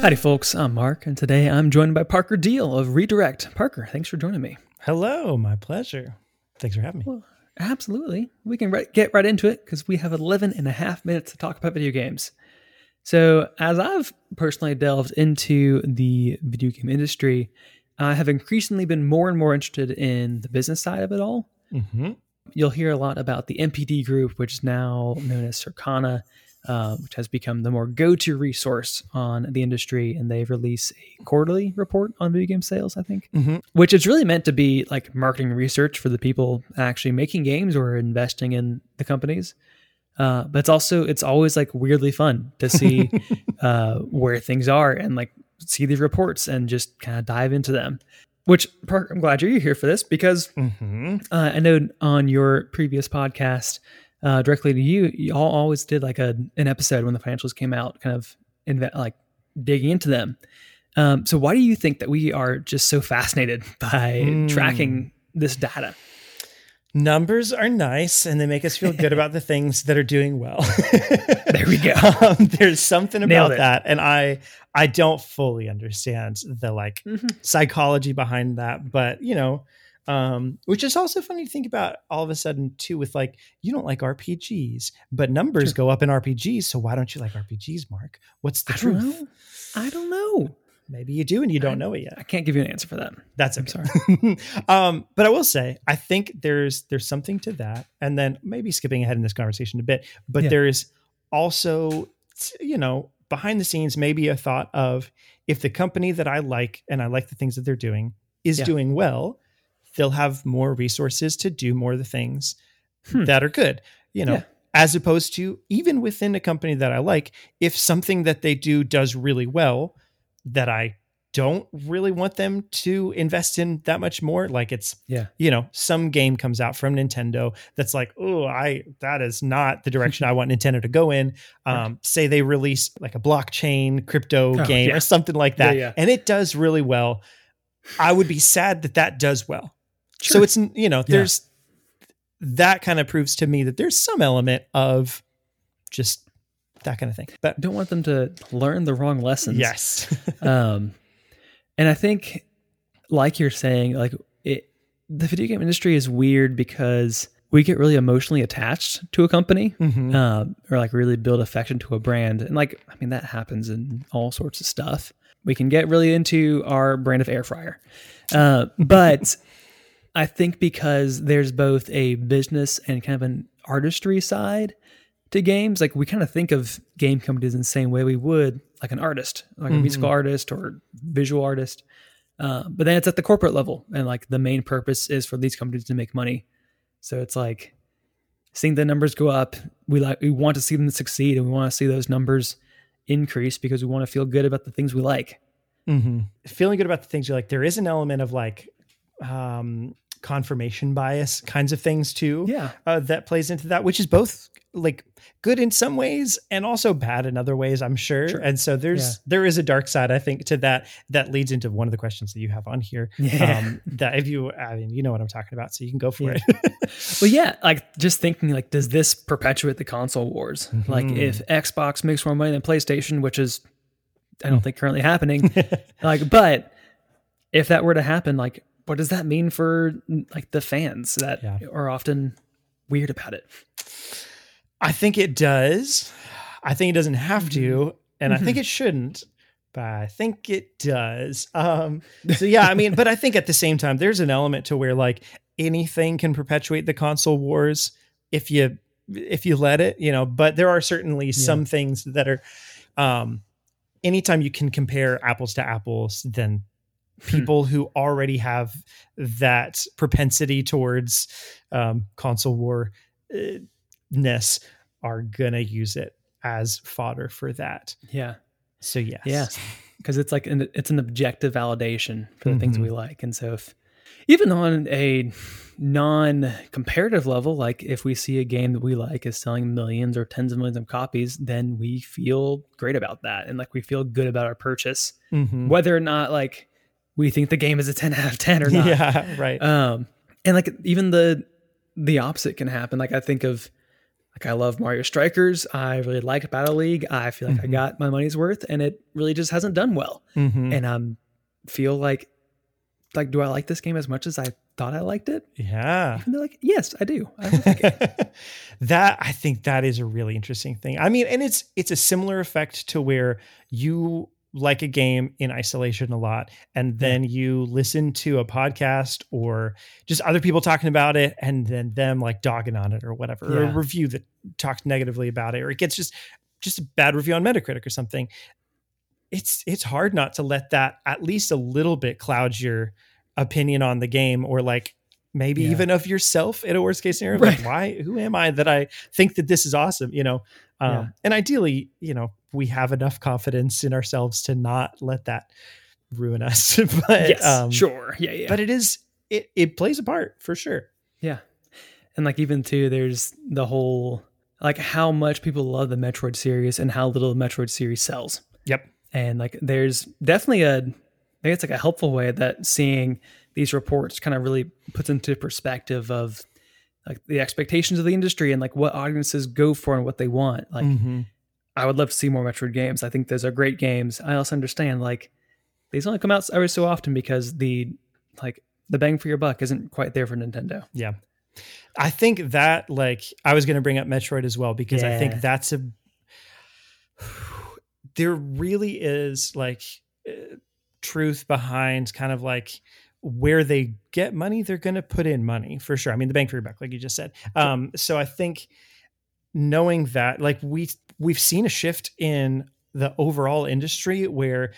Howdy, folks. I'm Mark, and today I'm joined by Parker Deal of Re:Direct. Parker, thanks for joining me. Hello, my pleasure. Thanks for having me. Well, absolutely. We can re- get right into it because we have 11 and a half minutes to talk about video games. So, as I've personally delved into the video game industry, I have increasingly been more and more interested in the business side of it all. Mm-hmm. You'll hear a lot about the NPD group, which is now known as Circana, uh, which has become the more go-to resource on the industry, and they release a quarterly report on video game sales. I think, Mm-hmm. which is really meant to be like marketing research for the people actually making games or investing in the companies. Uh, but it's also it's always like weirdly fun to see uh, where things are and like see these reports and just kind of dive into them. Which Parker, I'm glad you're here for this because Mm-hmm. uh, I know on your previous podcast, uh, directly to you, you all always did like a an episode when the financials came out, kind of inve- like digging into them. Um, so why do you think that we are just so fascinated by Hmm. tracking this data? Numbers are nice and they make us feel good about the things that are doing well. There we go. Um, there's something about that. And I I don't fully understand the like Mhm. psychology behind that, but you know, um, which is also funny to think about all of a sudden too, with like, you don't like RPGs, but numbers Sure. go up in RPGs. So why don't you like RPGs, Mark? What's the I don't truth? know. I don't know. Maybe you do and you don't I- know it yet. I can't give you an answer for that. That's I'm sorry. um, but I will say, I think there's there's something to that, and then maybe skipping ahead in this conversation a bit, but Yeah. there's also, you know, behind the scenes, maybe a thought of if the company that I like and I like the things that they're doing is Yeah. doing well, they'll have more resources to do more of the things Hmm. that are good. You know. Yeah. As opposed to even within a company that I like, if something that they do does really well, that I don't really want them to invest in that much more. Like it's, Yeah. you know, some game comes out from Nintendo that's like, oh, I that is not the direction I want Nintendo to go in. Um, Right. say they release like a blockchain crypto Oh, game yeah. or something like that, Yeah, yeah. and it does really well. I would be sad that that does well. So it's you know, there's that kind of proves to me that there's some element of just that kind of thing. But don't want them to learn the wrong lessons. yes, um, and I think, like you're saying, like it, the video game industry is weird because we get really emotionally attached to a company, Mhm. um, or like really build affection to a brand, and like I mean that happens in all sorts of stuff. We can get really into our brand of air fryer, uh, but I think because there's both a business and kind of an artistry side to games, like we kind of think of game companies in the same way we would like an artist, like a musical artist or visual artist. Uh, but then it's at the corporate level, and like the main purpose is for these companies to make money. So it's like seeing the numbers go up. We like we want to see them succeed, and we want to see those numbers increase because we want to feel good about the things we like. Mm-hmm. feeling good about the things you like. There is an element of like um, confirmation bias kinds of things too Yeah, uh, that plays into that, which is both like good in some ways and also bad in other ways, I'm sure. Sure. And so there's Yeah. there is a dark side, I think, to that that leads into one of the questions that you have on here. yeah. Um, that if you, I mean, you know what I'm talking about, so you can go for Yeah. it. Well, yeah, like just thinking like, does this perpetuate the console wars? Like, Mhm. if Xbox makes more money than PlayStation, which is, I don't think currently happening. like, but if that were to happen, like, what does that mean for like the fans that Yeah. are often weird about it? I think it does. I think it doesn't have to, and I think it shouldn't, but I think it does. Um, so yeah, I mean, but I think at the same time, there's an element to where like anything can perpetuate the console wars if you if you let it, you know. But there are certainly some things that are, um, anytime you can compare apples to apples, then people who already have that propensity towards um, console war uh, ness are gonna use it as fodder for that. Yeah, So yes, yeah, because it's like an, it's an objective validation for the things Mhm. we like, and so if even on a non-comparative level, like if we see a game that we like is selling millions or tens of millions of copies, then we feel great about that, and like we feel good about our purchase, Mhm. whether or not like we think the game is a ten out of ten or not. yeah, right. um and like even the the opposite can happen like i think of like I love Mario Strikers. I really like Battle League. I feel like I Mhm. got my money's worth, and it really just hasn't done well. Mhm. And um, feel like like do I like this game as much as I thought I liked it? yeah. And they're like, yes, I do. I like it. that I think that is a really interesting thing. I mean, and it's it's a similar effect to where you like a game in isolation a lot and then you listen to a podcast or just other people talking about it and then them like dogging on it or whatever or Yeah. a review that talks negatively about it or it gets just just a bad review on Metacritic or something it's it's hard not to let that at least a little bit cloud your opinion on the game or like maybe Yeah. even of yourself in a worst case scenario Right. like why who am i that i think that this is awesome you know um, Yeah. and ideally you know we have enough confidence in ourselves to not let that ruin us but yes, um, sure, yeah, yeah. but it is it, it plays a part for sure Yeah. And like even too, there's the whole like how much people love the Metroid series and how little the Metroid series sells. yep And like there's definitely a think it's like a helpful way that seeing these reports kind of really puts into perspective of like the expectations of the industry and like what audiences go for and what they want. Like Mhm. I would love to see more Metroid games. I think those are great games. I also understand like these only come out every so often because the like the bang for your buck isn't quite there for Nintendo. Yeah. I think that like I was going to bring up Metroid as well because I think that's a there really is like uh, truth behind kind of like where they get money they're going to put in money for sure. I mean the bank for your buck like you just said. Um so I think knowing that like we we've seen a shift in the overall industry where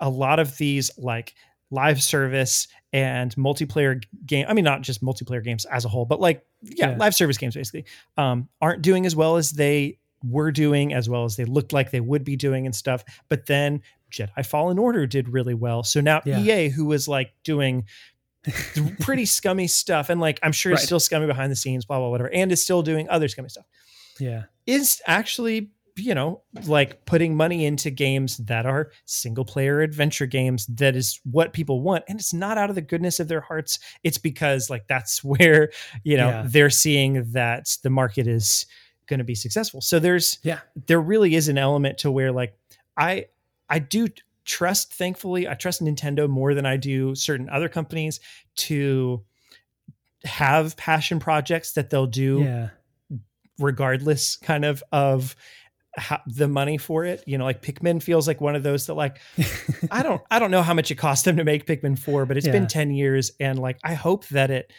a lot of these like live service and multiplayer game i mean not just multiplayer games as a whole but like yeah, Yeah. live service games basically um aren't doing as well as they were doing as well as they looked like they would be doing and stuff but then jedi fallen order did really well so now Yeah. ea who was like doing pretty scummy stuff and like i'm sure it's Right. still scummy behind the scenes blah blah whatever and is still doing other scummy stuff Yeah. is actually you know like putting money into games that are single player adventure games that is what people want and it's not out of the goodness of their hearts it's because like that's where you know Yeah. they're seeing that the market is going to be successful so there's Yeah. there really is an element to where like i i do trust thankfully i trust nintendo more than i do certain other companies to have passion projects that they'll do Yeah. regardless kind of of how, the money for it you know like pikmin feels like one of those that like i don't i don't know how much it cost them to make pikmin 4 but it's Yeah. been 10 years and like i hope that it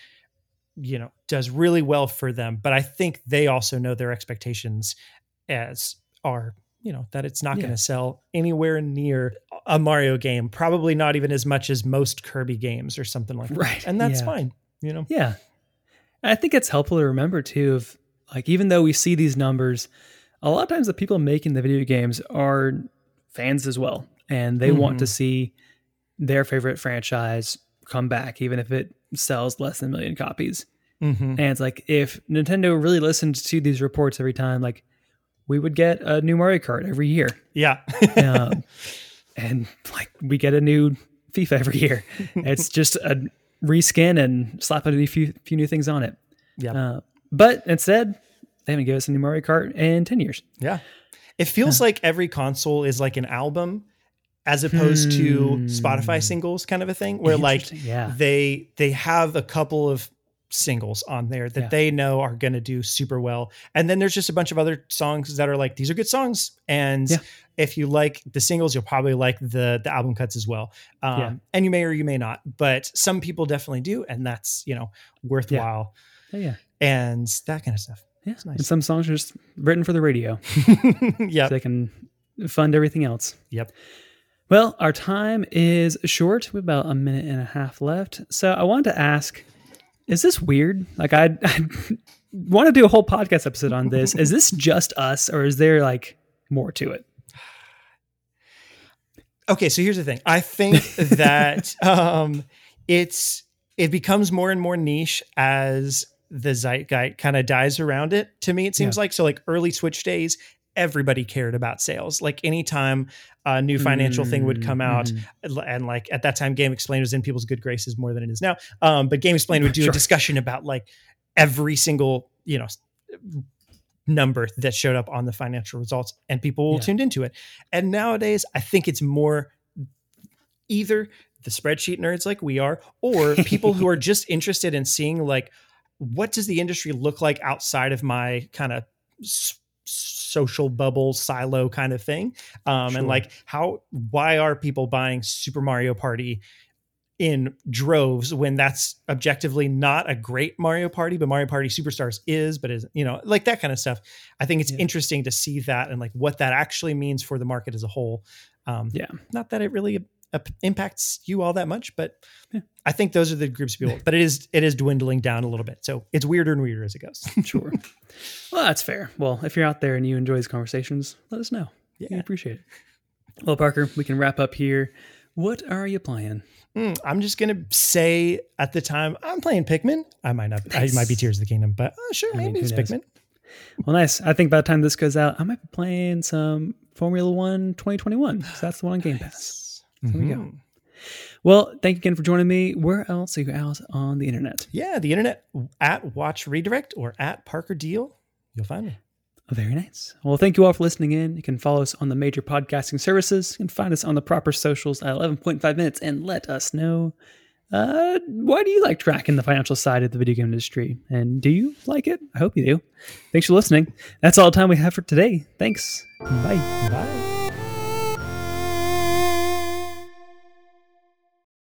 you know does really well for them but i think they also know their expectations as are you know that it's not Yeah. going to sell anywhere near a mario game probably not even as much as most kirby games or something like that Right. and that's Yeah. fine you know Yeah. And I think it's helpful to remember too of like even though we see these numbers, a lot of times the people making the video games are fans as well. And they want to Mhm. see their favorite franchise come back, even if it sells less than a million copies. Mhm. And it's like if Nintendo really listened to these reports every time, like we would get a new Mario Kart every year. yeah Um, and like we get a new FIFA every year. It's just a reskin and slap a few, few new things on it. yeah Uh, but instead, they haven't given us a new Mario Kart in 10 years. Yeah. It feels like every console is like an album as opposed to Hmm. Spotify singles kind of a thing where like yeah. they they have a couple of singles on there that Yeah. they know are going to do super well and then there's just a bunch of other songs that are like these are good songs and Yeah. if you like the singles you'll probably like the the album cuts as well um, Yeah. and you may or you may not but some people definitely do and that's you know worthwhile Oh, yeah. and that kind of stuff Yeah. It's nice. And some songs are just written for the radio yeah. so they can fund everything else. yep Well, our time is short. We have about a minute and a half left. So I wanted to ask is this weird? Like, I, I want to do a whole podcast episode on this. Is this just us or is there like more to it? okay so here's the thing i think that um it's it becomes more and more niche as the zeitgeist kind of dies around it to me it seems like so like early switch days everybody cared about sales like anytime a new financial thing would come out Mhm. and like at that time GameXplain was in people's good graces more than it is now um but GameXplain would do Sure. a discussion about like every single you know number that showed up on the financial results and people Yeah. tuned into it. And nowadays, I think it's more either the spreadsheet nerds like we are or people who are just interested in seeing like what does the industry look like outside of my kind of social bubble silo kind of thing um Sure. and like how why are people buying super mario party in droves when that's objectively not a great Mario Party, but Mario Party Superstars is, but is, you know, like that kind of stuff. I think it's Yeah. interesting to see that and like what that actually means for the market as a whole. Um, Yeah. Not that it really impacts you all that much, but Yeah. I think those are the groups of people, but it is, it is dwindling down a little bit. So it's weirder and weirder as it goes. Sure. well, that's fair. Well, if you're out there and you enjoy these conversations, let us know. We Yeah. appreciate it. Well, Parker, we can wrap up here. What are you playing? Mm, I'm just gonna say at the time I'm playing Pikmin. I might not. Nice. I might be Tears of the Kingdom, but uh, sure, I maybe who it's knows? Pikmin. Well, nice. I think by the time this goes out, I might be playing some Formula One 2021. So that's the one on Game Pass. There we go. Mhm. Well, thank you again for joining me. Where else are you out on the internet? Yeah, the internet at Watch Redirect or at Parker Deal. You'll find me. Very nice. Well, thank you all for listening in. You can follow us on the major podcasting services. You can find us on the proper socials at 11.5 minutes and let us know uh, why do you like tracking the financial side of the video game industry? And do you like it? I hope you do. Thanks for listening. That's all the time we have for today. Thanks. Bye. Bye.